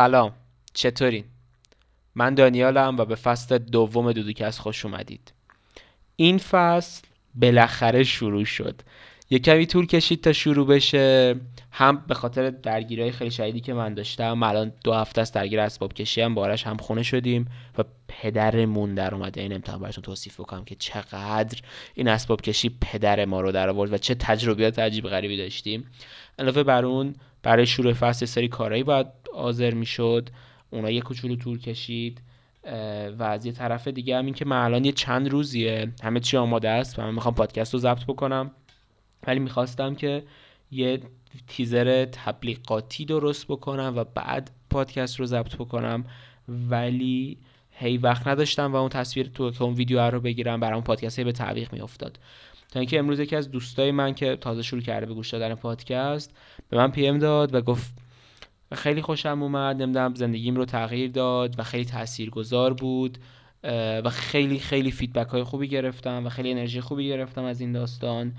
سلام. چطورین؟ من دانیالم و به فصل دوم دودوکست خوش اومدید. این فصل بالاخره شروع شد. یه کمی طول کشید تا شروع بشه. هم به خاطر درگیری خیلی شدیدی که من داشتم الان دو هفته است درگیر اسباب کشی هم بارش هم خونه شدیم و پدرمون در اومده این امتحان براتون توصیف بکنم که چقدر این اسباب کشی پدر ما رو در آورد و چه تجربیات عجیب غریبی داشتیم. علاوه بر اون برای شروع فصل سری کارهایی باید حاضر می‌شد. اونا یه کوچولو طول کشید و از یه طرف دیگه هم این که من الان یه چند روزیه همه چی آماده است و من می‌خوام پادکست رو ضبط بکنم. ولی می‌خواستم که یه تیزر تبلیغاتی درست بکنم و بعد پادکست رو ضبط بکنم. ولی هی وقت نداشتم و اون تصویر تو که اون ویدیو رو بگیرم برام پادکست به تعویق میافتاد. تا اینکه امروز یکی از دوستای من که تازه شروع کرده به گوش دادن پادکست به من PM داد و گفت خیلی خوشم اومد نمی‌دونم زندگیم رو تغییر داد و خیلی تاثیرگذار بود و خیلی خیلی feedback های خوبی گرفتم و خیلی انرژی خوبی گرفتم از این داستان.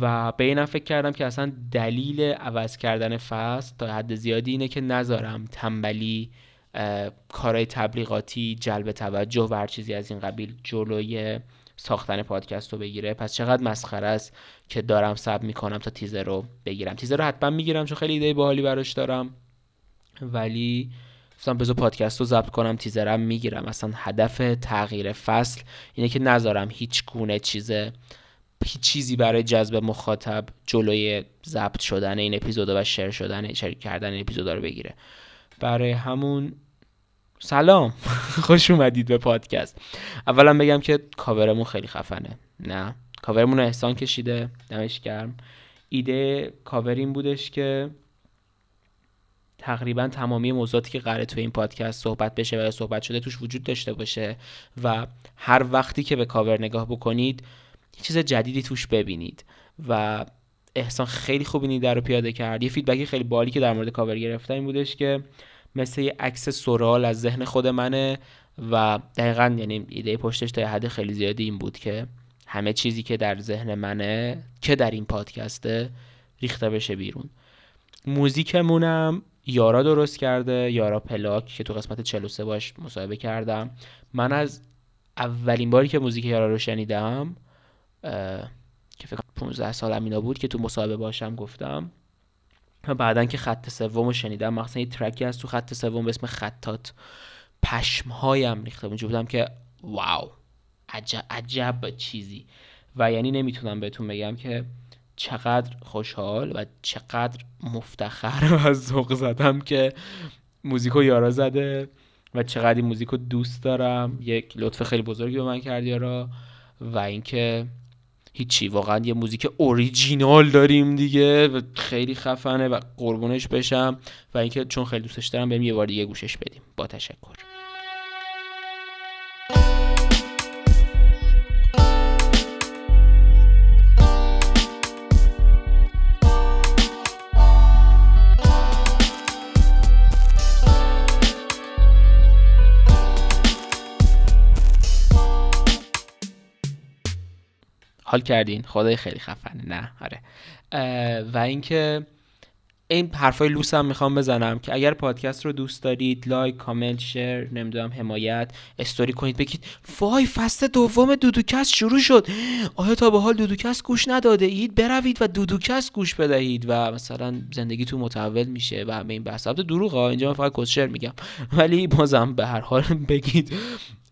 و به اینم فکر کردم که اصلا دلیل عوض کردن فصل تا حد زیادی اینه که نذارم تنبلی کارهای تبلیغاتی جلب توجه و هر چیزی از این قبیل جلوی ساختن پادکست رو بگیره. پس چقدر مسخره است که دارم سب می‌کنم تا تیزر رو بگیرم. تیزر رو حتما می‌گیرم چون خیلی ایده باحالی براش دارم. ولی گفتم بذار پادکست رو ضبط کنم تیزرم می‌گیرم. اصلا هدف تغییر فصل اینه که نذارم هیچ گونه چیز هیچ چیزی برای جذب مخاطب جلوی ضبط شدن این اپیزود و شیر شدن شیر کردن این اپیزود رو بگیره. برای همون سلام. خوش اومدید به پادکست. اولا بگم که کاورمون خیلی خفنه. نه. کاورمون رو احسان کشیده. دمش گرم. ایده کاور این بودش که تقریبا تمامی موضوعاتی که قراره تو این پادکست صحبت بشه و صحبت شده توش وجود داشته باشه و هر وقتی که به کاور نگاه بکنید یه چیز جدیدی توش ببینید و احسان خیلی خوب این ایده رو پیاده کرد. یه feedback ی خیلی باحالی که در مورد کاور گرفتم این بودش که مثل یه عکس سورال از ذهن خود منه و دقیقا یعنی ایده پشتش تا حد خیلی زیادی این بود که همه چیزی که در ذهن منه که در این پادکسته ریخته بشه بیرون. موزیکمونم یارا درست کرده یارا پلاک که تو قسمت 43 باش مصاحبه کردم. من از اولین باری که موزیک یارا رو شنیدم که فکر 15 سالم اینا بود که تو مصاحبه باشم گفتم. بعدا که خط سوم رو شنیدم مثلا یه ترکی از تو خط سوم به اسم خطات پشمهایم ریخته. اونجا بودم که واو عجب, عجب چیزی. و یعنی نمی‌تونم بهتون بگم که چقدر خوشحال و چقدر مفتخر و ذوق زدم که موزیکو یارا زده و چقدر این موزیکو دوست دارم. یک لطف خیلی بزرگی به من کرد یارا. و اینکه هیچی واقعا یه موزیک اوریجینال داریم دیگه و خیلی خفنه و قربونش بشم و اینکه چون خیلی دوستش دارم بریم یه بار دیگه گوشش بدیم. با تشکر. حال کردین. خدای خیلی خفنه. نه. آره. و اینکه این حرفای لوس هم می‌خوام بزنم که اگر پادکست رو دوست دارید لایک کامنت شیر نمی‌دونم حمایت استوری کنید بگید وای فصل دوم دودوکست شروع شد. آیا تا به حال دودوکست گوش نداده اید؟ بروید و دودوکست گوش بدهید و مثلا زندگی تو متحول میشه و همه این بحث. دروغه اینجا من فقط کسشر میگم. ولی بازم به هر حال بگید.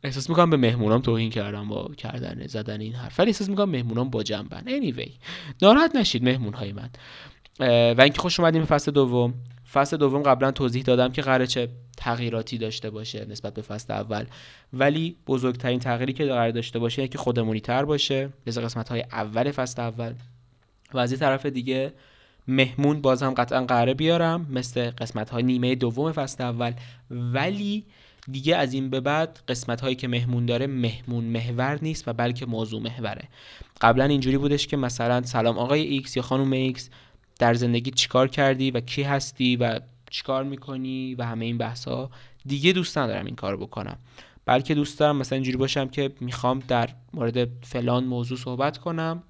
احساس می‌کنم به مهمونام توهین کردم با کردن زدن این حرف. ولی احساس می‌کنم مهمونام با جنبن. Anyway ناراحت نشید مهمون های من. و اینکه خوش اومدیم فصل دوم. فصل دوم قبلا توضیح دادم که قراره چه تغییراتی داشته باشه نسبت به فصل اول. ولی بزرگترین تغییری که قرار داشته باشه که خودمونی تر باشه. مثل قسمت های اول فصل اول. و از طرف دیگه مهمون باز هم قطعا قراره بیارم مثل قسمت های نیمه دوم فصل اول. ولی دیگه از این به بعد قسمت هایی که مهمون داره مهمون محور نیست و بلکه موضوع محوره. قبلا اینجوری بودش که مثلا سلام آقای ایکس یا خانم ایکس در زندگی چیکار کردی و کی هستی و چیکار می‌کنی و همه این بحث ها دیگه دوست ندارم این کار بکنم. بلکه دوست دارم مثلا اینجوری باشم که می‌خوام در مورد فلان موضوع صحبت کنم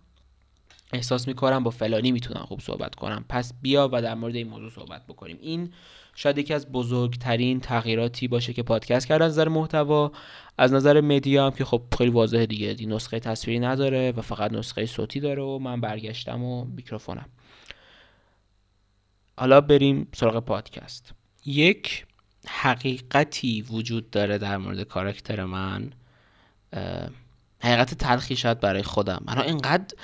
احساس می‌کنم با فلانی می‌تونم خوب صحبت کنم. پس بیا و در مورد این موضوع صحبت بکنیم. این شاید یکی از بزرگترین تغییراتی باشه که پادکست کرد از نظر محتوا. از نظر مدیا هم که خب خیلی واضحه دیگه دی نسخه تصویری نداره و فقط نسخه صوتی داره و من برگشتم و میکروفونم. حالا بریم سراغ پادکست. یک حقیقتی وجود داره در مورد کاراکتر من حقیقت تلخی شاید برای خودم. من اینقدر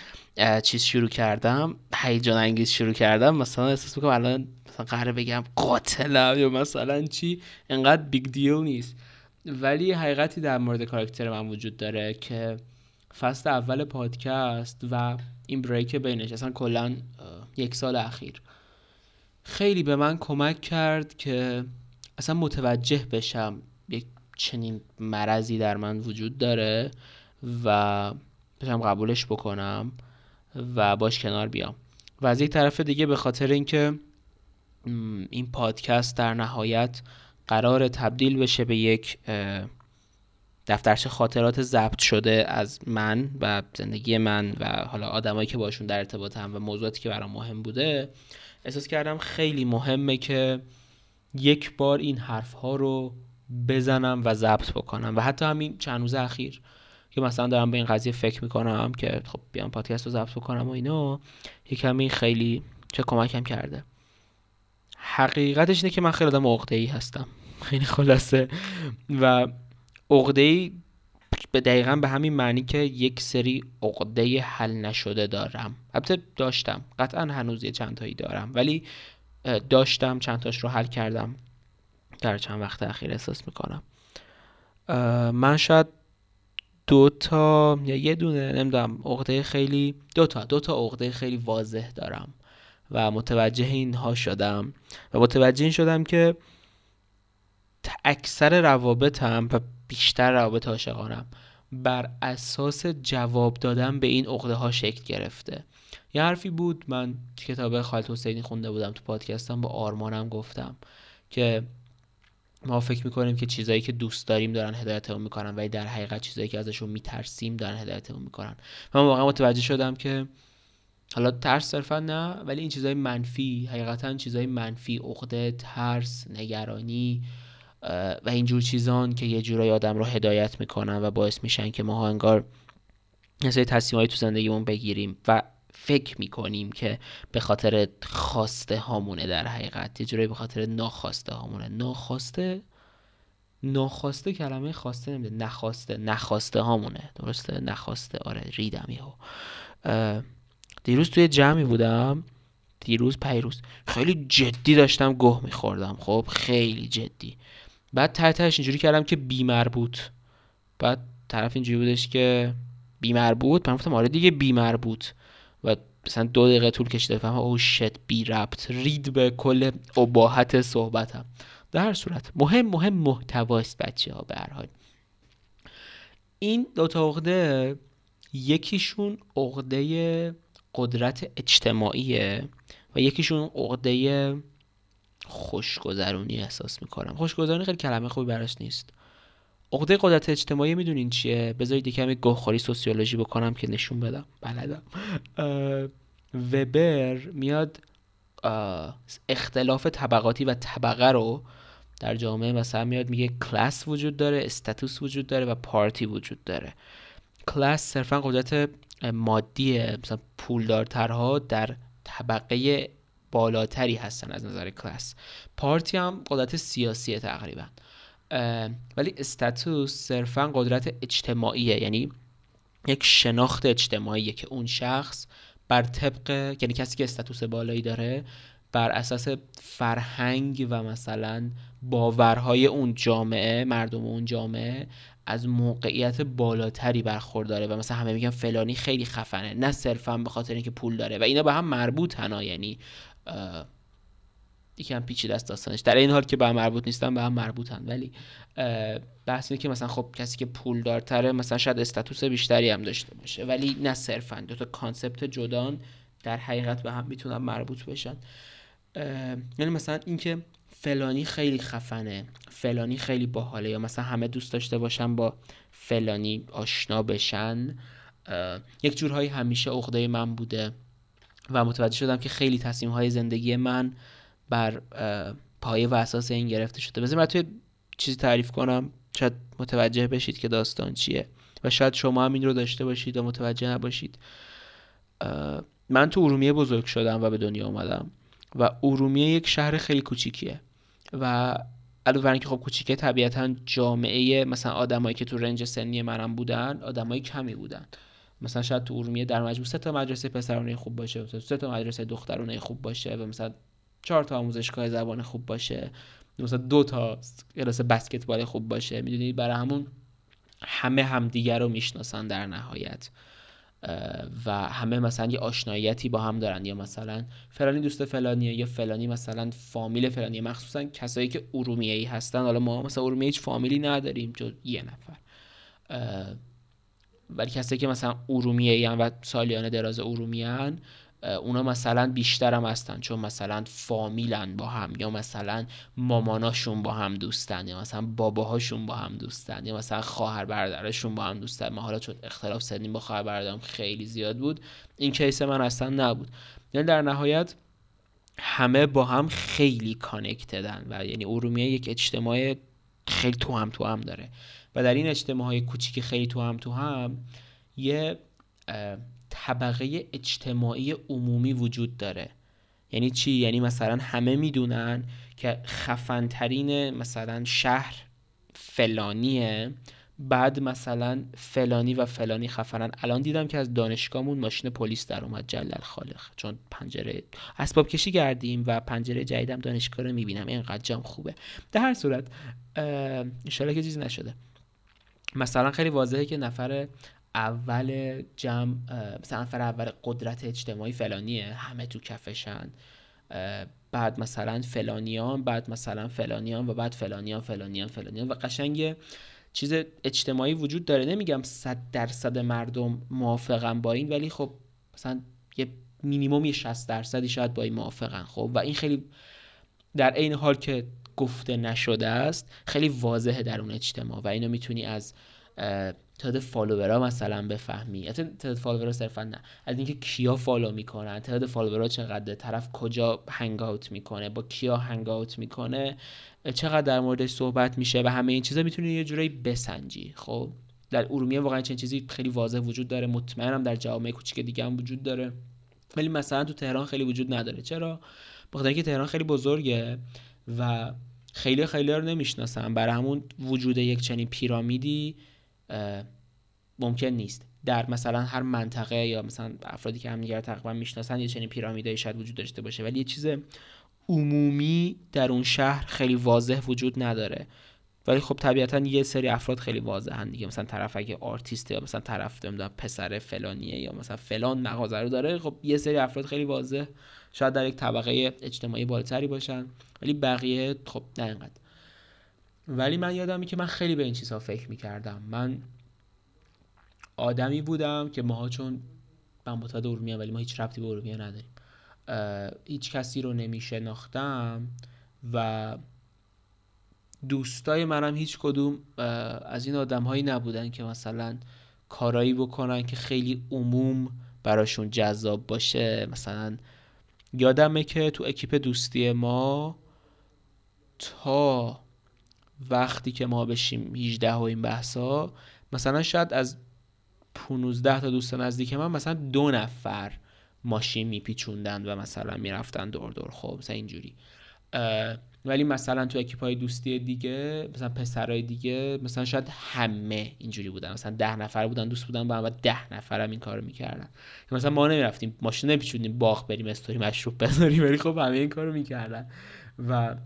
چیز شروع کردم هیجان انگیز شروع کردم مثلا احساس می‌کنم الان مثلا قراره بگم قاتلم یا مثلا چی اینقدر big deal نیست. ولی حقیقتی در مورد کاراکتر من وجود داره که فصل اول پادکست و این break بینش اصلا کلا یک سال اخیر. خیلی به من کمک کرد که اصلا متوجه بشم یک چنین مرضی در من وجود داره و بشم قبولش بکنم و باش کنار بیام. و از یک طرف دیگه به خاطر اینکه این پادکست در نهایت قرار تبدیل بشه به یک دفترچه خاطرات ضبط شده از من و زندگی من و حالا آدمایی که باشون در ارتباطم و موضوعاتی که برام مهم بوده احساس کردم خیلی مهمه که یک بار این حرف ها رو بزنم و ضبط بکنم و حتی همین چند روز اخیر که مثلا دارم به این قضیه فکر می‌کنم که خب بیام پادکست رو ضبط بکنم و اینا یکمی خیلی چه کمکم کرده. حقیقتش اینه که من خیلی آدم عقده ای هستم. خیلی خلاصه. و عقده ای به دقیقا به همین معنی که یک سری عقده حل نشده دارم. البته داشتم. قطعا هنوز یه چند تایی دارم. ولی داشتم چند تاش رو حل کردم. در چند وقت اخیر احساس می‌کنم. من شاید دو تا یا یه دونه نمی‌دونم عقده خیلی دو تا دو تا عقده خیلی واضح دارم و متوجه اینها شدم. و متوجه این شدم که اکثر روابطم و بیشتر روابط عاشقانم بر اساس جواب دادن به این عقده ها شکل گرفته. یه حرفی بود من کتاب خالد حسینی خونده بودم تو پادکستم با آرمانم گفتم که ما فکر می‌کنیم که چیزایی که دوست داریم دارن هدایتمون می‌کنن ولی در حقیقت چیزایی که ازشون میترسیم دارن هدایتمون می‌کنن. من واقعا متوجه شدم که حالا ترس صرفا نه ولی این چیزای منفی حقیقتا چیزای منفی عقده ترس نگرانی و اینجور چیزان که یه جورایی آدم رو هدایت می‌کنن و باعث میشن که ما انگار سری تصمیمایی تو زندگیمون بگیریم و فکر می‌کنیم که به خاطر خواسته هامونه در حقیقت. یه جورایی به خاطر ناخواسته هامونه. ناخواسته؟ ناخواسته کلمه خواسته نمیده نخواسته. نخواسته هامونه. درسته؟ نخواسته. آره ریدم یهو. دیروز توی جمعی بودم. دیروز پیروز. خیلی جدی داشتم گه میخوردم. خب خیلی جدی. بعد تحتش اینجوری کردم که بی مربوط. بعد طرف اینجوری بودش که بی مربوط من گفتم آره دیگه بی مربوط. و مثلا دو دقیقه طول کشیده فهم او شت بی ربط. رید به کل اباحت صحبتم. در هر صورت مهم مهم محتواست بچه ها به هر حال. این دوتا عقده یکیشون عقده قدرت اجتماعیه و یکیشون عقده خوشگذرونی احساس می‌کنم. خوشگذرونی خیلی کلمه خوبی براش نیست. عقده قدرت اجتماعی می‌دونین چیه؟ بذارید کمی گوخوری سوسیولوژی بکنم که نشون بدم. بلدم. وبر میاد اختلاف طبقاتی و طبقه رو در جامعه مثلا میاد میگه کلاس وجود داره استاتوس وجود داره و پارتی وجود داره. کلاس صرفا قدرت مادی مثلا پولدارترها در طبقه بالاتری هستن از نظر کلاس. پارتی هم قدرت سیاسی تقریبا. ولی استاتوس صرفا قدرت اجتماعیه. یعنی یک شناخت اجتماعیه که اون شخص بر طبق یعنی کسی که استاتوس بالایی داره بر اساس فرهنگ و مثلا باورهای اون جامعه مردم اون جامعه از موقعیت بالاتری برخورداره و مثلا همه میگن فلانی خیلی خفنه نه صرفا به خاطر اینکه پول داره. و اینا به هم مربوطن یعنی یکم پیچیده است داستانش. در این حال که به هم مربوط نیستن به هم مربوطن. ولی بحث اینه که مثلا خب کسی که پول دارتره مثلا شاید استاتوس بیشتری هم داشته باشه. ولی نه صرفا. دو تا کانسپت جدان در حقیقت به هم می‌تونن مربوط بشن. یعنی مثلا اینکه فلانی خیلی خفنه فلانی خیلی باحاله یا مثلا همه دوست داشته باشن با فلانی آشنا بشن یک جورهایی همیشه عقده من بوده. و متوجه شدم که خیلی تصمیم های زندگی من بر پایه و اساس این گرفته شده. بذار من توی چیزی تعریف کنم. شاید متوجه بشید که داستان چیه. و شاید شما هم این رو داشته باشید و متوجه نباشید. من تو ارومیه بزرگ شدم و به دنیا آمدم و ارومیه یک شهر خیلی کوچیکیه. و علاوه بر اینکه خب کوچیکه طبیعتا جامعه مثلا آدمایی که تو رنج سنی منم بودن آدمای کمی بودن. مثلا شاید تو ارومیه در مجموع سه تا مدرسه پسرانه خوب باشه سه تا مدرسه دخترانه خوب باشه و مثلا چهار تا آموزشگاه زبان خوب باشه. مثلا دو تا کلاس بسکتبال خوب باشه. می‌دونی؟ برای همون همه همدیگر رو می‌شناسن در نهایت. و همه مثلا یه آشناییتی با هم دارن. یا مثلا فلانی دوست فلانیه یا فلانی مثلا فامیل فلانیه. مخصوصا کسایی که ارومیه ای هستن. حالا ما مثلا ارومیه هیچ فامیلی نداریم جو یه نفر. ولی کسایی که مثلا ارومیه و سالیان دراز ارومیه اونا مثلا بیشتر هم هستن. چون مثلا فامیلن با هم یا مثلا ماماناشون با هم دوستن یا مثلا باباهاشون با هم دوستن یا مثلا خواهر برادرشون با هم دوستن. ما حالا چون اختلاف سنی با خواهر برادرم خیلی زیاد بود این کیس من اصلا نبود. یعنی در نهایت همه با هم خیلی کانکتدن و یعنی ارومیه یک اجتماع خیلی تو هم تو هم داره. و در این اجتماع های کوچیک خیلی تو هم تو هم یه طبقه اجتماعی عمومی وجود داره. یعنی چی؟ یعنی مثلا همه می‌دونن که خفنترین مثلا شهر فلانیه بعد مثلا فلانی و فلانی خفنن. الان دیدم که از دانشگاهمون ماشین پلیس در اومد جلل خالق. چون پنجره اسباب کشی کردیم و پنجره جدیدم دانشگاه رو می‌بینم. اینقدر جام خوبه. در هر صورت انشالله که چیزی نشده. مثلا خیلی واضحه که نفر اول جمع مثلا نفر اول قدرت اجتماعی فلانیه همه تو کفشن بعد مثلا فلانیان بعد مثلا فلانیان و بعد فلانیان فلانیان فلانیان و قشنگ چیز اجتماعی وجود داره. نمیگم صد درصد مردم موافقن با این ولی خب مثلا یه مینیموم 60 درصدی شاید با این موافقن خب؟ و این خیلی در عین حال که گفته نشده است خیلی واضحه در اون اجتماع و اینو می‌تونی از تعداد follower ها مثلا بفهمی. تعداد follower ها صرفا نه. از اینکه کیا follow می‌کنن تعداد follower ها چقدر طرف کجا hang out می‌کنه با کیا hang out می‌کنه چقدر در موردش صحبت میشه و همه این چیزا می‌تونی یه جورایی بسنجی. خب در ارومیه واقعا چنین چیزی خیلی واضح وجود داره. مطمئنم در جوامع کوچیک دیگه هم وجود داره. ولی مثلا تو تهران خیلی وجود نداره. چرا؟ بخاطر اینکه تهران خیلی بزرگه و خیلی خیلی رو نمی‌شناسن برای همون وجود یک چنین پیرامیدی ممکن نیست. در مثلا هر منطقه یا مثلا افرادی که همدیگر تقریبا می‌شناسن یه چنین پیرامیدایی شاید وجود داشته باشه. ولی یه چیز عمومی در اون شهر خیلی واضح وجود نداره. ولی خب طبیعتا یه سری افراد خیلی واضحن دیگه. مثلا طرف اگه آرتیسته یا مثلا طرف نمی‌دونم پسر فلانیه یا مثلا فلان مغازه رو داره خب یه سری افراد خیلی واضح. شاید در یک طبقه اجتماعی بالاتری باشن ولی بقیه خب نه اینقدر. ولی من یادمی که من خیلی به این چیزها فکر می‌کردم. من آدمی بودم که ماها چون من متعد ارومیه ولی ما هیچ ربطی به ارومیه نداریم. هیچ کسی رو نمیشناختم و دوستای منم هیچ کدوم از این آدم هایی نبودن که مثلا کارایی بکنن که خیلی عموم براشون جذاب باشه. مثلا یادمه که تو اکیپ دوستی ما تا وقتی که ما بشیم 18 و این بحثا مثلا شاید از 15 تا دوست نزدیک من مثلا دو نفر ماشین میپیچوندن و مثلا می‌رفتن دور دور. خب مثلا اینجوری. ولی مثلا تو اکیپ دوستی دیگه مثلا پسرای دیگه مثلا شاید همه اینجوری بودن. مثلا ده نفر بودن دوست بودن با هم و ده نفر هم این کارو می‌کردن. مثلا ما نمی‌رفتیم ماشین نمیپیچوندیم باغ بریم استوری مشروب بذاریم ولی خب همه این کارو می‌کردن. و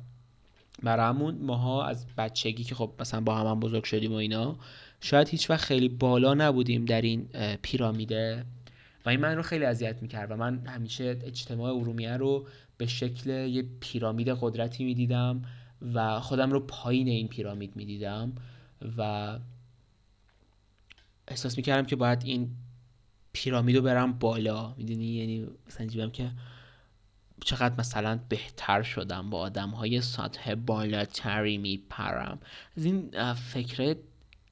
برامون ماها از بچگی که خب مثلا با هم, هم بزرگ شدیم و اینا شاید هیچ وقت خیلی بالا نبودیم در این پیرامیده و این من رو خیلی اذیت می‌کرد و من همیشه اجتماع ارومیه رو به شکل یه پیرامید قدرتی می‌دیدم و خودم رو پایین این پیرامید می‌دیدم و احساس می‌کردم که باید این pyramid رو برم بالا. می‌دونی؟ یعنی مثلا که چقدر مثلا بهتر شدم با آدم های سطح بالاتری میپرم. از این فکره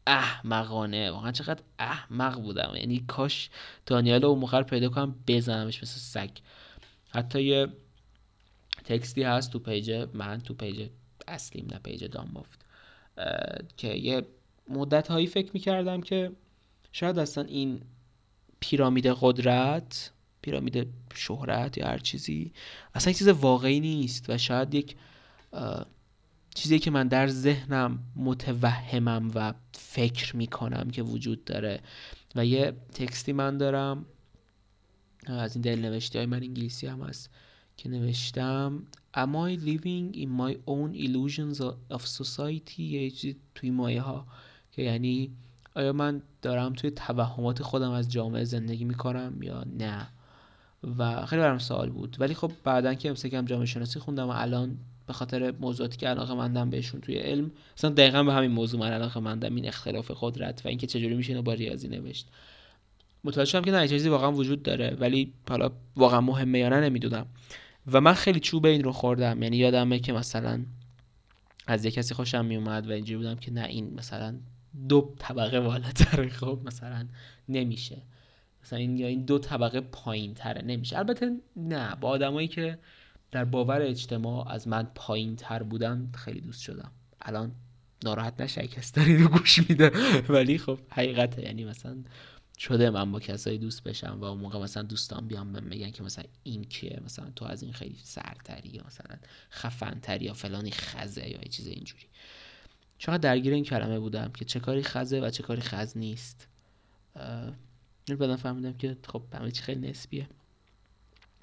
احمقانه واقعا چقدر احمق بودم. یعنی کاش دانیال اون موقع پیدا کنم بزنمش مثل سگ. حتی یه text ی هست تو page من تو page اصلیم نه page دامافت که یه مدت هایی فکر می‌کردم که شاید اصلا این پیرامید قدرت پیرامید شهرت یا هر چیزی اصلا چیز واقعی نیست و شاید یک چیزی که من در ذهنم متوهمم و فکر می‌کنم که وجود داره و یه تکستی من دارم از این دل های من انگلیسی هم هست. که نوشتم Am I living in my own illusions of society? یه چیزی توی مایه ها. که یعنی آیا من دارم توی توهمات خودم از جامعه زندگی می‌کنم یا نه؟ و خیلی برام سوال بود. ولی خب بعدا که امسه کم جامعه شناسی خوندم و الان به خاطر موضوعاتی که علاقه مندم بهشون توی علم مثلا دقیقا به همین موضوع من علاقه مندم این اختلاف قدرت و اینکه چجوری میشه با ریاضی نوشت. متوجه شدم که نه چیزی واقعا وجود داره ولی حالا واقعا مهمه یا نه نمی‌دونم. و من خیلی چوب این رو خوردم. یعنی یادمه که مثلا از یه کسی خوشم میومد و اینجوری بودم که نه این مثلا دو طبقه بالاتر خب مثلا نمیشه. مثلا این یا این دو طبقه پایین تره نمیشه. البته نه با آدمایی که در باور اجتماع از من پایین تر بودن خیلی دوست شدم. الان ناراحت نشه کس داری رو گوش میده. ولی خب حقیقته. یعنی مثلا شده من با کسایی دوست بشم و اون موقع مثلا دوستان بیان بهم بگن که مثلا این کیه مثلا تو از این خیلی سرتری یا مثلا خفنتری یا فلانی خزه یا یه چیز اینجوری. چقدر درگیر این کلمه بودم که چه کاری خزه و چه کاری خز نیست. بعدا فهمیدم که خب همه چی خیلی نسبیه.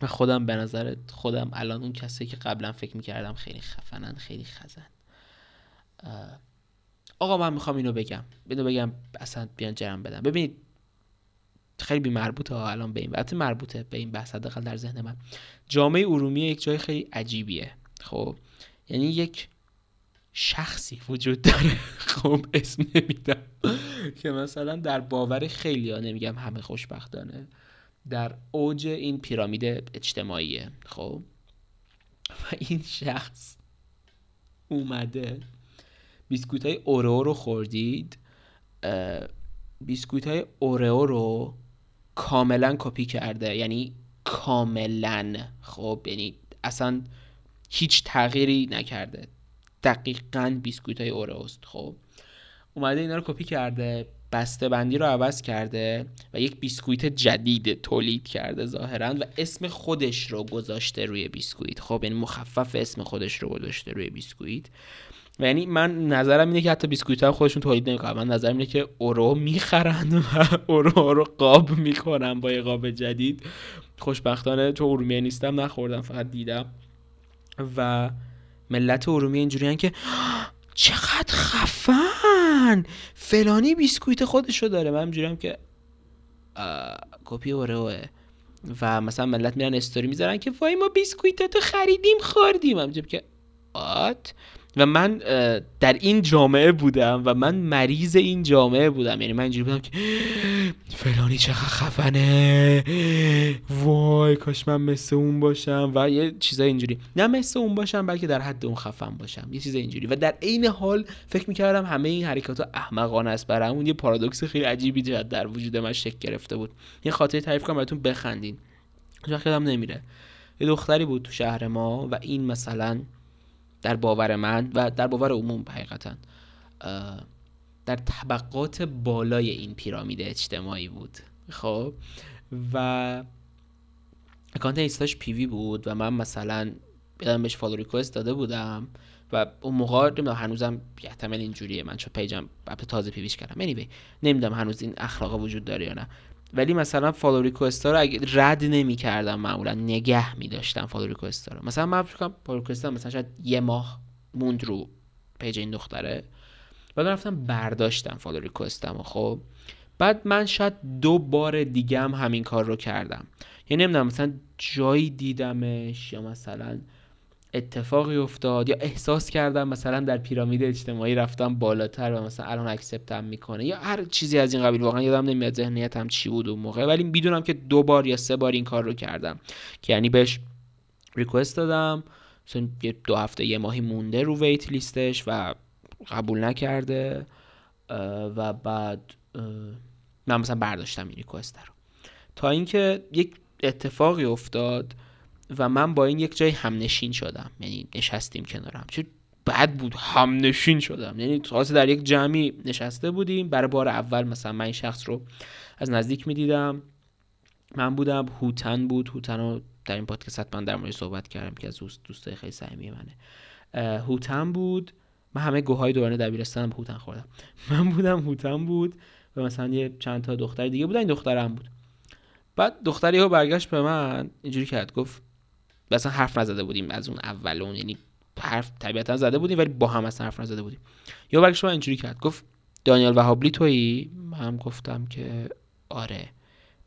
و خودم به نظر خودم الان اون کسی که قبلا فکر می‌کردم خیلی خفنن خیلی خزن. آقا من می‌خوام اینو بگم. اینو بگم اصلا بیان جرم بدم. ببینید خیلی مربوطه ها الان به این وقت مربوطه به این بحث حداقل در ذهن من. جامعه ارومیه یک جای خیلی عجیبیه. خب یعنی یک شخصی وجود داره. خب اسم نمیدم که مثلا در باور خیلی ها نمیگم همه خوشبختانه در اوج این پیرامید اجتماعیه. خب و این شخص اومده بیسکویت های Oreo رو خوردید. بیسکویت های Oreo رو کاملا کپی کرده. یعنی کاملا. خب یعنی اصلا هیچ تغییری نکرده. دقیقا بیسکویت های Oreo ست. خب اومده اینا رو کپی کرده بسته بندی رو عوض کرده و یک بیسکویت جدید تولید کرده ظاهرا و اسم خودش رو گذاشته روی بیسکویت. خب یعنی مخفف اسم خودش رو گذاشته روی بیسکویت. و یعنی من نظرم اینه که حتی بیسکویت هم خودشون تولید نمی‌کنن. من نظرم اینه که Oreo می‌خرن و Oreo رو قاب می‌کنن با یه قاب جدید. خوشبختانه تو ارومیه نیستم نخوردم فقط دیدم. و ملت ارومیه اینجوریان که چقدر خفن! فلانی بیسکویت خودشو داره. من اینجوریم که کپی Oreo ئه. و مثلا ملت میرن استوری می‌ذارن که وای ما بیسکویتاتو خریدیم خوردیم. هم که آت! و من در این جامعه بودم و من مریض این جامعه بودم. یعنی من اینجوری بودم که فلانی چقدر خفنه. وای کاش من مثل اون باشم. و یه چیزای اینجوری. نه مثل اون باشم بلکه در حد اون خفن باشم. یه چیز اینجوری. و در عین حال فکر می‌کردم همه این حرکات احمقانه است برامون یه پارادوکس خیلی عجیبی در وجود من شکل گرفته بود. یه خاطره تعریف کنم براتون بخندین. وقت نمیره. یه دختری بود تو شهر ما و این مثلا در باور من و در باور عموم حقیقتا در طبقات بالای این pyramid اجتماعی بود. خب؟ و account اینستاش پیوی بود و من مثلا یادمه بهش follow request داده بودم و اون موقع نمی‌دونم هنوزم احتمالا اینجوریه. من چون page م تازه پیویش کردم. Anyway نمی‌دونم هنوز این اخلاق وجود داره یا نه. ولی مثلا follow request ها رو اگه رد نمی کردم معمولا نگه می داشتم follow request ها رو مثلا من فکر follow request مثلا شاید یه ماه موند رو page این دختره. بعد رفتم برداشتم follow request م خب. بعد من شاید دو بار دیگه هم همین کار رو کردم. یعنی نمی‌دونم مثلا جایی دیدمش یا مثلا اتفاقی افتاد یا احساس کردم مثلا در pyramid اجتماعی رفتم بالاتر و مثلا الان accept م می‌کنه یا هر چیزی از این قبیل واقعا یادم نمیاد ذهنیتم چی بود اون موقع. ولی می‌دونم که دو بار یا سه بار این کار رو کردم که یعنی بهش ریکوست دادم. مثلا یه دو هفته یه ماهی مونده رو ویت لیستش و قبول نکرده و بعد من مثلا برداشتم این ریکوست رو. تا اینکه یک اتفاقی افتاد و من با این یک جای همنشین شدم. یعنی نشستیم کنارم چه بد بود همنشین شدم. یعنی خاصه در یک جمعی نشسته بودیم. برای بار اول مثلا من این شخص رو از نزدیک می‌دیدم. من بودم هوتن بود. هوتن رو در این پادکست حتما در مورد صحبت کردم که از دوست دوستای خیلی صمیمی منه. هوتن بود. من همه گوهای دوران دبیرستانم هوتن خوردم. من بودم هوتن بود و مثلا یه چند تا دختر دیگه بودن. این دخترم بود. بعد دختری ها برگشت به من اینجوری کرد. گفت مثلا حرف نزده بودیم از اون اولون یعنی حرف طبیعتا زده بودیم ولی با هم اصلا حرف نزده بودیم. یا برگشت من اینجوری کرد گفت دانیال وهابلی تویی من گفتم که آره.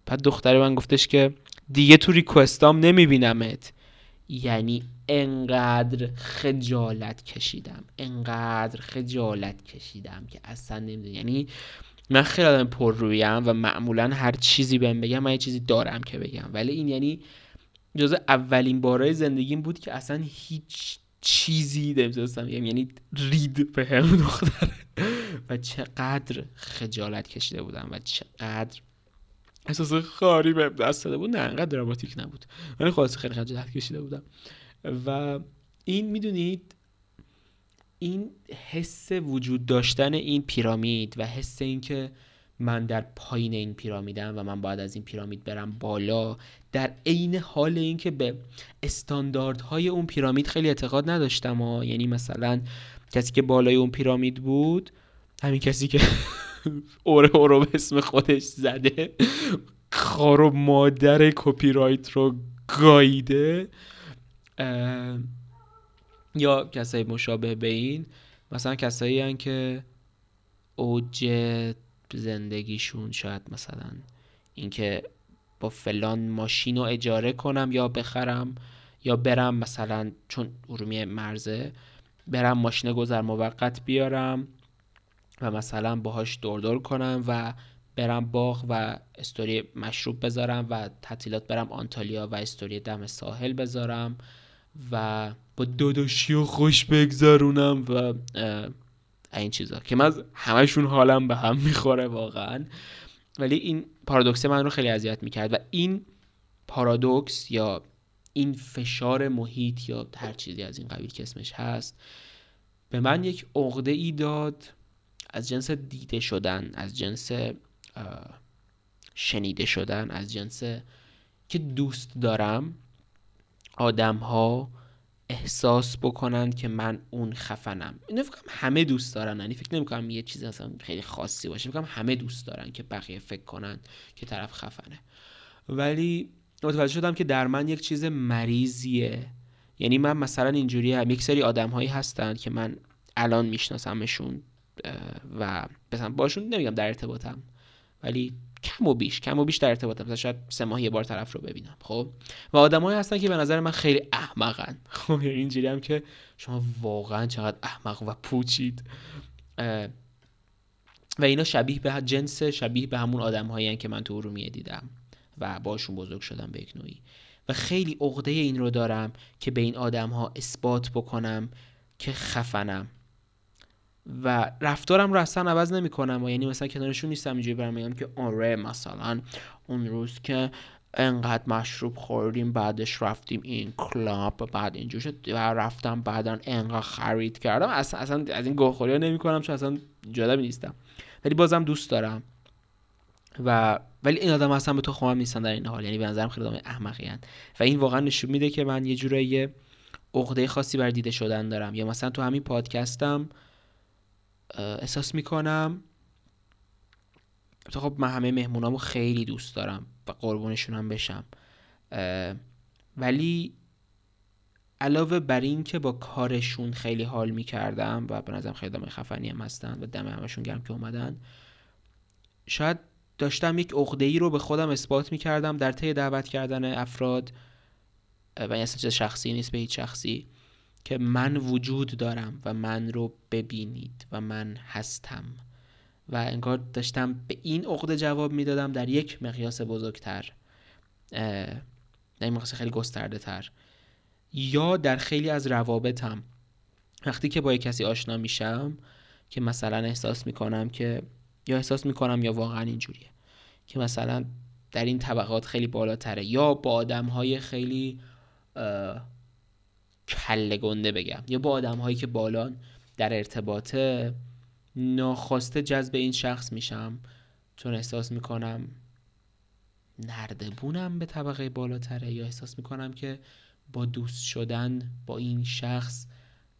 بعد دختر من گفتش که دیگه تو ریکوستام نمیبینمت. یعنی انقدر خجالت کشیدم انقدر خجالت کشیدم که اصلا نمی‌دونم یعنی من خیلی آدم پر رویم و معمولا هر چیزی بهم بگم من یه چیزی دارم که بگم. ولی این یعنی جز اولین بارای زندگیم بود که اصلا هیچ چیزی نمی‌تونستم یعنی رید به هم دختر. و چقدر خجالت کشیده بودم و چقدر احساس خاری به دست داده بود. نه انقدر دراماتیک نبود. ولی خلاص خیلی خجالت کشیده بودم. و این می‌دونید این حس وجود داشتن این پیرامید و حس اینکه من در پایین این پیرامیدم و من باید از این پیرامید برم بالا. در عین حال اینکه به استانداردهای اون پیرامید خیلی اعتقاد نداشتم ها. یعنی مثلا کسی که بالای اون پیرامید بود همین کسی که اوره اورو به اسم خودش زده خار و مادر کپی رایت رو گاییده. یا کسایی مشابه به این مثلا کسایی هن که اوج زندگیشون شاید مثلا اینکه با فلان ماشین رو اجاره کنم یا بخرم یا برم مثلا چون ارومیه مرزه برم ماشین گذر موقت بیارم و مثلا باهاش دور دور کنم و برم باغ و استوری مشروب بذارم و تعطیلات برم آنتالیا و استوری دم ساحل بذارم و با داداشی و خوش بگذرونم و این چیزا که من همشون حالم به هم می‌خوره واقعا. ولی این پارادوکس من رو خیلی اذیت می‌کرد و این پارادوکس یا این فشار محیط یا هر چیزی از این قبیل که اسمش هست به من یک عقده ای داد از جنس دیده شدن از جنس شنیده شدن از جنس که دوست دارم آدم ها احساس بکنن که من اون خفنم. اینو فکر همه دوست دارن. یعنی فکر نمی‌کنم یه چیز اصلا خیلی خاصی باشه. فکر همه دوست دارن که بقیه فکر کنن که طرف خفنه. ولی متوجه شدم که در من یک چیز مریضیه. یعنی من مثلا اینجوری هم یک سری آدم هایی هستن که من الان میشناسمشون و مثلا باشون نمیگم در ارتباطم. ولی کم و بیش کم و بیش در ارتباطم مثلا شاید سه ماه یه بار طرف رو ببینم خب؟ و آدمایی هستن که به نظر من خیلی احمقن. خب اینجوری هم که شما واقعا چقدر احمق و پوچید. و اینا شبیه به جنس شبیه به همون آدم هایی که من تو ارومیه دیدم و باشون بزرگ شدم به یک نوعی. و خیلی عقده این رو دارم که به این آدم ها اثبات بکنم که خفنم. و رفتارم رو اصلا عوض نمی‌کنم و یعنی مثلا کنارشون نیستم اینجوری برم میگم که آره مثلا اون روز که انقدر مشروب خوردیم بعدش رفتیم این کلاب بعد اینجور شد و رفتم بعدا انقدر خرید کردم. اصلا, اصلا از این گوخوری ها نمی کنم چون اصلا جالبی نیستم. ولی بازم دوست دارم. و ولی این آدم اصلا به تو خواهم نیستن در این حال. یعنی به نظرم خیلی آدم احمقی و این واقعا نشون میده که من یه جورایی عقده خاصی بر دیده شدن دارم. یا مثلا تو همین پادکستم احساس می‌کنم. خب من همه مهمونامو خیلی دوست دارم و قربونشون هم بشم. ولی علاوه بر این که با کارشون خیلی حال می‌کردم و به نظرم خیلی دم خفنی هم هستن و دم همشون گرم که اومدن شاید داشتم یک عقده ای رو به خودم اثبات می‌کردم در طی دعوت کردن افراد و این اصلا شخصی نیست به هیچ شخصی. که من وجود دارم و من رو ببینید و من هستم. و انگار داشتم به این عقده جواب می‌دادم در یک مقیاس بزرگتر در مقیاس خیلی گسترده تر یا در خیلی از روابطم. وقتی که با یک کسی آشنا میشم که مثلا احساس می‌کنم که یا احساس می‌کنم یا واقعا اینجوریه. که مثلا در این طبقات خیلی بالاتره. یا با آدم های خیلی کله گنده بگم. یا با آدم هایی که بالان در ارتباطه ناخواسته جذب این شخص میشم. چون احساس می‌کنم نردبونم به طبقه بالاتره. یا احساس می‌کنم که با دوست شدن با این شخص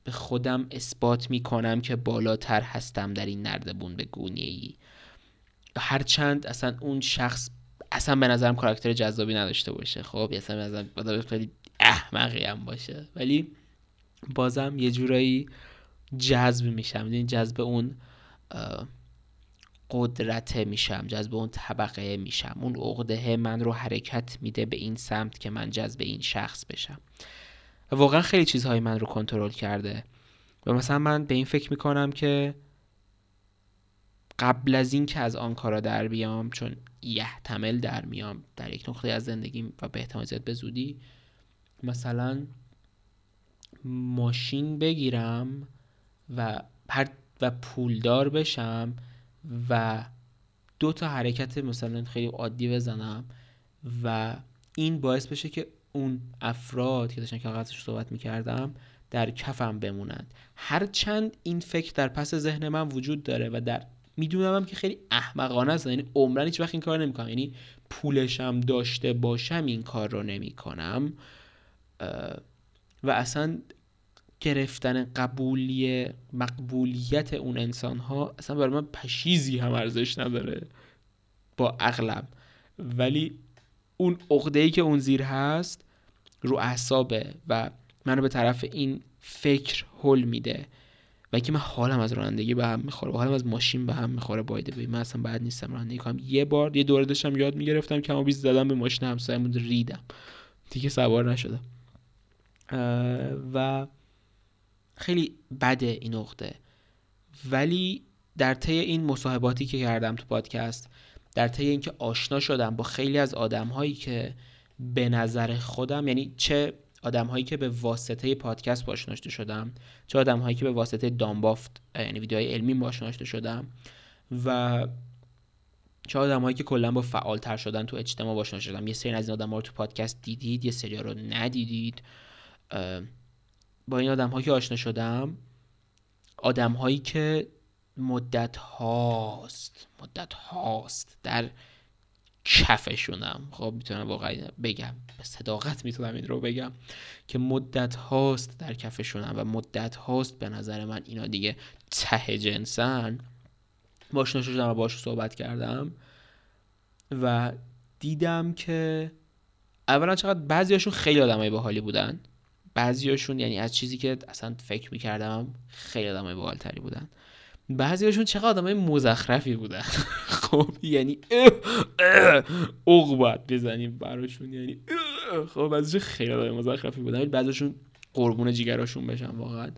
به خودم اثبات می‌کنم که بالاتر هستم در این نردبون به گونه ای هرچند اصلا اون شخص اصلا به نظرم کاراکتر جذابی نداشته باشه. خب اصلا به نظرم خیلی احمقی هم باشه. ولی بازم یه جورایی جذب میشم. این جذب اون قدرت میشم. جذب اون طبقه میشم. اون عقده من رو حرکت میده به این سمت که من جذب این شخص بشم. واقعا خیلی چیزهای من رو کنترل کرده. و مثلا من به این فکر می‌کنم که قبل از این که از آن کارا در بیام چون یحتمل در میام در یک نقطه از زندگیم و به احتمال زیاد به زودی مثلا ماشین بگیرم و و پولدار بشم و دو تا حرکت مثلا خیلی عادی بزنم و این باعث بشه که اون افراد که داشتن کاغذش صحبت می‌کردم در کفم بمونند هرچند این فکر در پس ذهن من وجود داره و در می‌دونم که خیلی احمقانه است یعنی عمرن هیچ وقت این کار نمی‌کنم. یعنی پولشم داشته باشم این کار رو نمی‌کنم. و اصلا گرفتن قبولی مقبولیت اون انسان ها اصلا برای من پشیزی هم ارزش نداره با عقلم. ولی اون عقده ای که اون زیر هست رو اعصابه و منو به طرف این فکر حل میده و که من حالم از رانندگی به هم می‌خوره حالم از ماشین به هم می‌خوره. بایده بی من اصلا بعد نیستم رانندگی کنم. یه بار یه دوره داشتم یاد می‌گرفتم که بیز زدم به ماشین همسایه‌مون ریدم. دیگه سوار نشدم. و خیلی بده این نقطه. ولی در طی این مصاحباتی که کردم تو پادکست در طی اینکه آشنا شدم با خیلی از آدم هایی که به نظر خودم یعنی چه آدم هایی که به واسطه پادکست باشناشته شدم چه آدم هایی که به واسطه دامبافت یعنی ویدیوهای علمی باشناشته شدم و چه آدم هایی که کلا با فعالتر شدن تو اجتماع باشناشته شدم. یه سری از این آدم ها رو تو پادکست دیدید یه سری رو ندیدید. با این آدم هایی که آشنا شدم آدم هایی که مدت هاست مدت هاست در کفشونم. خب می‌تونم واقعا بگم به صداقت می‌تونم این رو بگم که مدت هاست در کفشونم و مدت هاست به نظر من اینا دیگه ته جنسن. باشنا شدم و باش صحبت کردم و دیدم که اولا چقدر بعضیاشون خیلی آدمای باحالی بودن. بعضیاشون یعنی از چیزی که اصلا فکر می‌کردم خیلی آدمای باحالتری بودن. بعضیاشون چقدر آدمای مزخرفی بودن. خب یعنی اوق باید بزنیم براشون یعنی خب بعضیشون خیلی آدمای مزخرفی بودن. بعضیشون قربون جیگراشون بشن واقعا.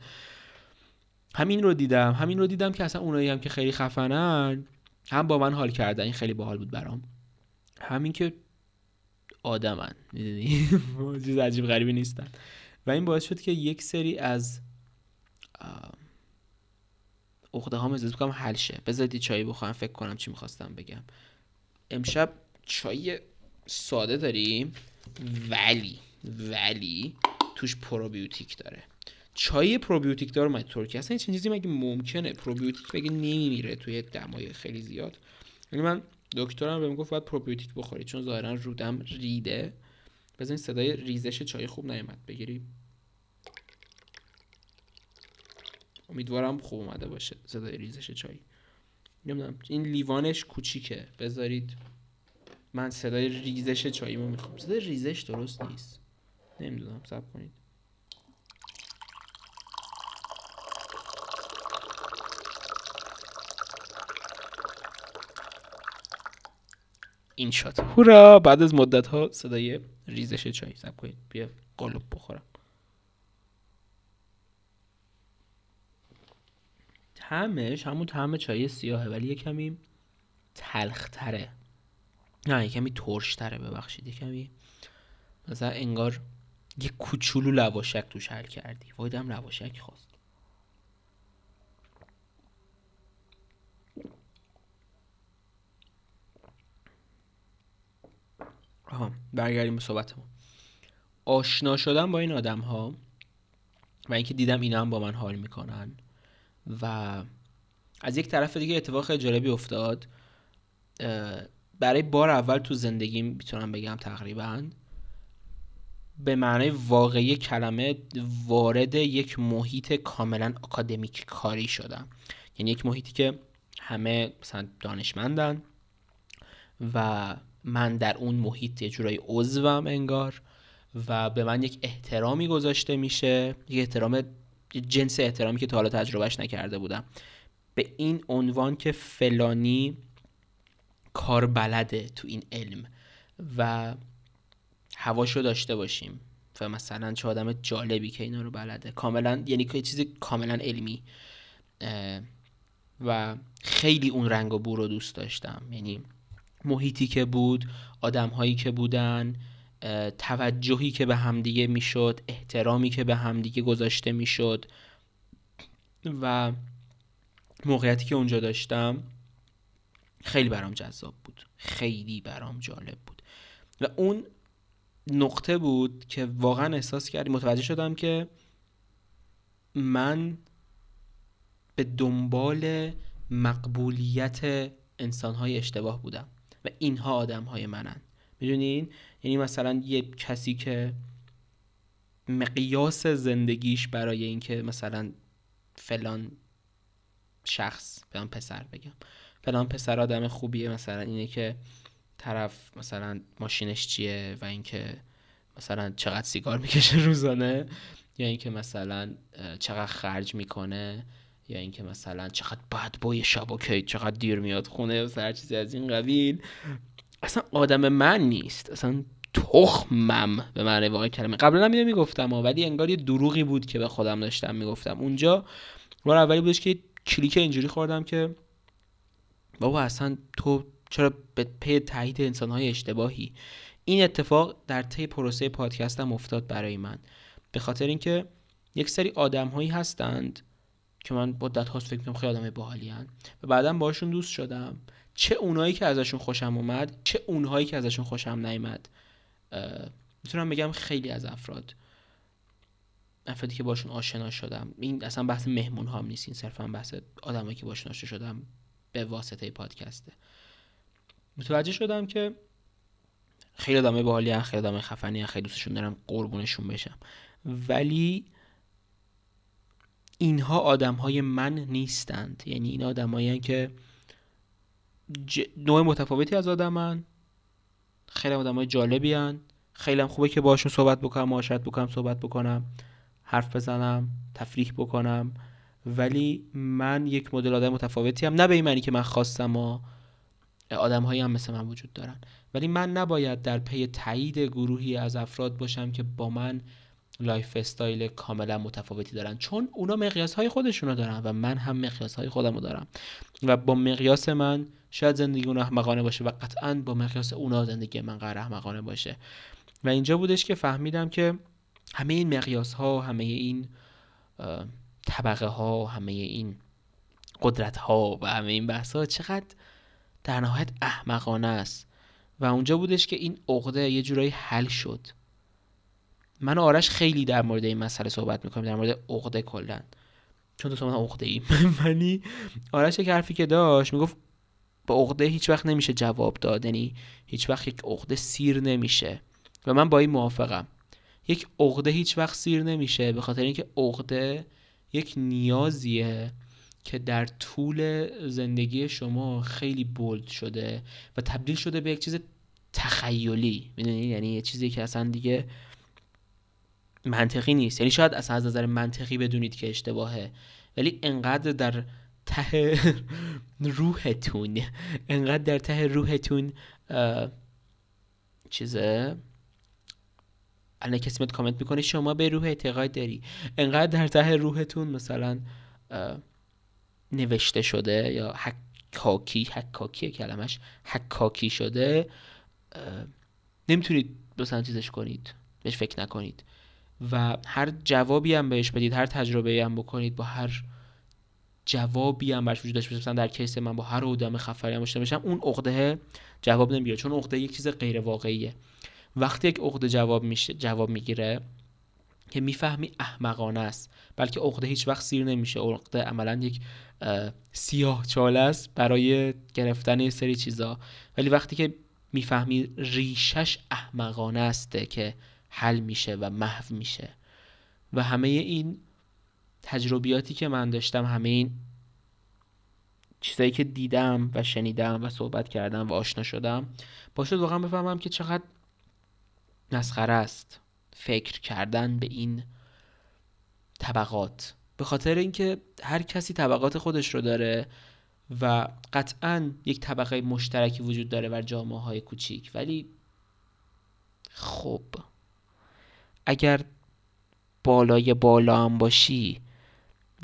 همین رو دیدم همین رو دیدم که اصلا اونایی هم که خیلی خفنن هم با من حال کردن این خیلی باحال بود برام. همین که آدمن می‌دونی؟ چیز عجیب غریبی نیستن. و این باعث شد که یک سری از عقده ها احساس بکنم حل شه. بذارید چای بخورم فکر کنم چی می‌خواستم بگم. امشب چای ساده داریم ولی ولی توش پروبیوتیک داره. چای پروبیوتیک داره من ترکیه. اصلا این چیزی مگه ممکنه. پروبیوتیک بگه نمیمیره توی دمای خیلی زیاد. یعنی من دکترم بهم گفت باید پروبیوتیک بخوری چون ظاهرا رودم ریده. بزنین صدای ریزش چای خوب نیومد بگیری. امیدوارم خوب اومده باشه صدای ریزش چای. نمی‌دونم این لیوانش کوچیکه. بذارید من صدای ریزش چاییمو می‌خوام. صدای ریزش درست نیست. نمی‌دونم صبر کنید. این شد هورا بعد از مدت ها صدای ریزش چای. سب کنید. بیا قلوب بخورم. تعمش همون تعم چای سیاهه ولی یه کمی تلختره. نه یه کمی ترشتره ببخشید. یه کمی مثلا انگار یه کوچولو لواشک توش حل کردی. وایدم لواشک خواست. آها برگردیم به صحبتمون. آشنا شدم با این آدم ها و اینکه دیدم اینا هم با من حال می‌کنن و از یک طرف دیگه اتفاق جالبی افتاد. برای بار اول تو زندگیم می‌تونم بگم تقریبا به معنای واقعی کلمه وارد یک محیط کاملا اکادمیک کاری شدم. یعنی یک محیطی که همه مثلا دانشمندن و من در اون محیط یه جورایی عضوم انگار و به من یک احترامی گذاشته میشه یک احترام جنس احترامی که تا حالا تجربهش نکرده بودم. به این عنوان که فلانی کار بلده تو این علم و هواشو داشته باشیم و مثلا چه آدم جالبی که اینا رو بلده. کاملا یعنی که چیز کاملا علمی. و خیلی اون رنگ و بو رو دوست داشتم. یعنی محیطی که بود آدم هایی که بودن توجهی که به همدیگه می‌شد احترامی که به همدیگه گذاشته می‌شد و موقعیتی که اونجا داشتم خیلی برام جذاب بود. خیلی برام جالب بود. و اون نقطه بود که واقعا احساس کردی متوجه شدم که من به دنبال مقبولیت انسانهای اشتباه بودم. و اینها آدمهای منن. می‌دونین؟ یعنی مثلا یه کسی که مقیاس زندگیش برای اینکه مثلا فلان شخص فلان پسر بگم. فلان پسر آدم خوبیه مثلا اینه که طرف مثلا ماشینش چیه و اینکه مثلا چقدر سیگار می‌کشه روزانه یا اینکه مثلا چقدر خرج می‌کنه. یا اینکه مثلا چقدر بد بوی شب اوکی چقدر دیر میاد خونه و هر چیزی از این قبیل. اصلا آدم من نیست. اصلا تخمم به معنی واقعی کلمه. قبلا هم می‌گفتم ولی انگار یه دروغی بود که به خودم داشتم می‌گفتم. اونجا بار اولی بودش که کلیک اینجوری خوردم که بابا اصلا تو چرا به پی تایید انسانهای اشتباهی؟ این اتفاق در طی پروسه پادکستم افتاد برای من. به خاطر اینکه یک سری آدم هایی هستند که من مدت هاست فکر می‌کنم خیلی آدم باحالی و بعدا باشون دوست شدم. چه اونایی که ازشون خوشم اومد چه اونهایی که ازشون خوشم نیامد می‌تونم بگم خیلی از افراد افرادی که باشون آشنا شدم. این اصلا بحث مهمون هم نیست این صرفا بحث آدمایی که باشون آشنا شدم به واسطه پادکسته. متوجه شدم که خیلی آدمای باحالی خیلی آدمای خفنی خیلی دوستشون دارم قربونشون بشم. ولی اینها آدم های من نیستند یعنی این آدمایی که. نوع متفاوتی از آدمن خیلی آدم های جالبی هن. خیلی هم خوبه که باشون صحبت بکنم معاشرت بکنم صحبت بکنم حرف بزنم تفریح بکنم ولی من یک مدل آدم متفاوتی هم نه به این معنی که من خواستم و آدم هایی هم مثل من وجود دارن ولی من نباید در پی تایید گروهی از افراد باشم که با من lifestyle کاملا متفاوتی دارن. چون اونا مقیاس های خودشونو دارن و من هم مقیاس های خودمو دارم. و با مقیاس من شاید زندگی اون احمقانه باشه و قطعا با مقیاس اونا زندگی من قراره احمقانه باشه. و اینجا بودش که فهمیدم که همه این مقیاس ها همه این طبقه ها همه این قدرت ها و همه این بحث ها چقدر در نهایت احمقانه است. و اونجا بودش که این عقده یه جورایی حل شد. من و آرش خیلی در مورد این مسئله صحبت می‌کنیم در مورد عقده کلا. چون تو من عقده ایم ولی آرش یک حرفی که داشت می‌گفت با عقده هیچ وقت نمیشه جواب داد. یعنی هیچ وقت یک عقده سیر نمیشه. و من با این موافقم. یک عقده هیچ وقت سیر نمیشه به خاطر اینکه عقده یک نیازیه که در طول زندگی شما خیلی بولد شده و تبدیل شده به یک چیز تخیلی. می‌دونی؟ یعنی یه چیزی که اصلا دیگه منطقی نیست. یعنی شاید اصلا از نظر منطقی بدونید که اشتباهه ولی انقدر در ته روحتون انقدر در ته روحتون چیزه؟ الان کسی کامنت می‌کنه شما به روح اعتقاد داری. انقدر در ته روحتون مثلا نوشته شده یا حکاکی حکاکی کلمش حکاکی شده نمی‌تونید مثلا چیزش کنید بهش فکر نکنید. و هر جوابی هم بهش بدید هر تجربه هم بکنید با هر جوابی هم برش وجود داشته مثلا در کیس من با هر آدم خفری هم باشم اون عقده جواب نمی‌گیره چون عقده یک چیز غیر واقعیه. وقتی یک عقده جواب میشه جواب می‌گیره که می‌فهمی احمقانه است بلکه عقده هیچ وقت سیر نمیشه. عقده عملا یک سیاه چاله است برای گرفتن یه سری چیزا. ولی وقتی که می‌فهمی ریشش احمقانه است که حل میشه و محو میشه. و همه این تجربیاتی که من داشتم همه این چیزایی که دیدم و شنیدم و صحبت کردم و آشنا شدم باشد واقعا بفهمم که چقدر مسخره است فکر کردن به این طبقات. به خاطر اینکه هر کسی طبقات خودش رو داره و قطعا یک طبقه مشترکی وجود داره بر جامعه های کوچیک. ولی خب اگر بالای بالا هم باشی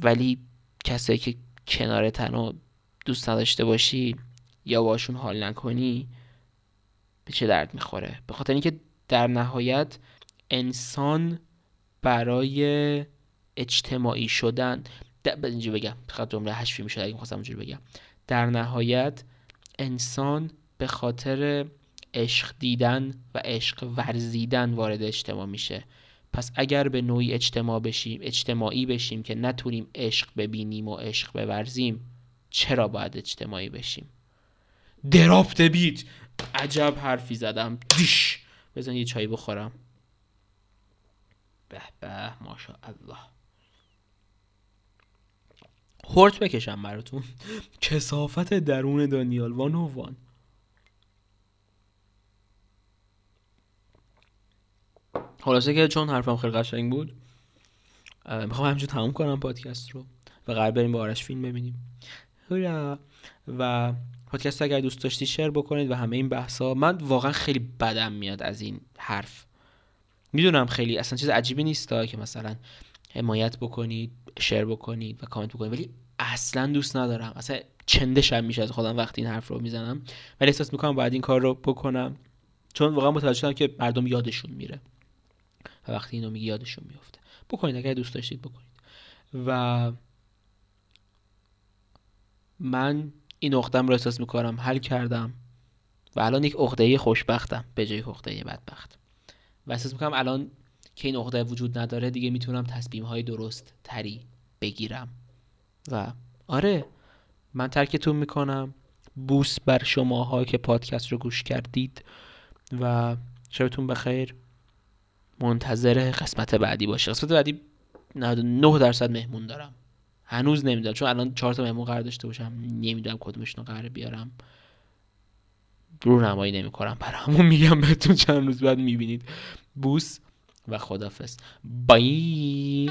ولی کسایی که کنار تنها دوست نداشته باشی یا باشون حال نکنی به چه درد می‌خوره؟ به خاطر اینکه در نهایت انسان برای اجتماعی شدن اینجا بگم فقط جمله حشفی میشه اگه می‌خواستم اونجوری بگم. در نهایت انسان به خاطر عشق دیدن و عشق ورزیدن وارد اجتماع میشه. پس اگر به نوعی اجتماع بشیم اجتماعی بشیم که نتونیم عشق ببینیم و عشق بورزیم چرا باید اجتماعی بشیم؟ دراپت بیت عجب حرفی زدم. دیش! بزن یه چای بخورم. به به ماشا الله هورت بکشم براتون. کسافت درون دانیال وان و وان. خلاصه که چون حرفم خیلی قشنگ بود می‌خوام همینجور تموم کنم پادکست رو و قرار بریم با آرش فیلم ببینیم. و پادکست اگر دوست داشتی شیر بکنید و همه این بحثا. من واقعا خیلی بدم میاد از این حرف. می‌دونم خیلی اصلا چیز عجیبی نیست که مثلا حمایت بکنید شیر بکنید و کامنت بکنید. ولی اصلا دوست ندارم. اصلا چندشم میشه از خودم وقتی این حرف رو می‌زنم. ولی احساس می‌کنم باید این کار رو بکنم. چون واقعا متوجه شدم که مردم یادشون میره. وقتی اینو میگی یادشون میفته بکنید اگر دوست داشتید بکنید. و من این عقدم رو احساس می‌کنم حل کردم و الان یک عقده خوشبختم به جای عقده بدبخت. و احساس می‌کنم الان که این عقده وجود نداره دیگه می‌تونم تصمیم های درست تری بگیرم. و آره من ترکتون می‌کنم. بوس بر شماها که پادکست رو گوش کردید. و شبتون بخیر. منتظر قسمت بعدی باشه. قسمت بعدی 99 درصد مهمون دارم. هنوز نمی‌دونم. چون الان چهار تا مهمون قرار داشته باشم نمی‌دونم کدومشون قرار بیارم. رو نمایی نمی کنم برامون میگم بهتون چند روز بعد می‌بینید. بوس و خدافز بای!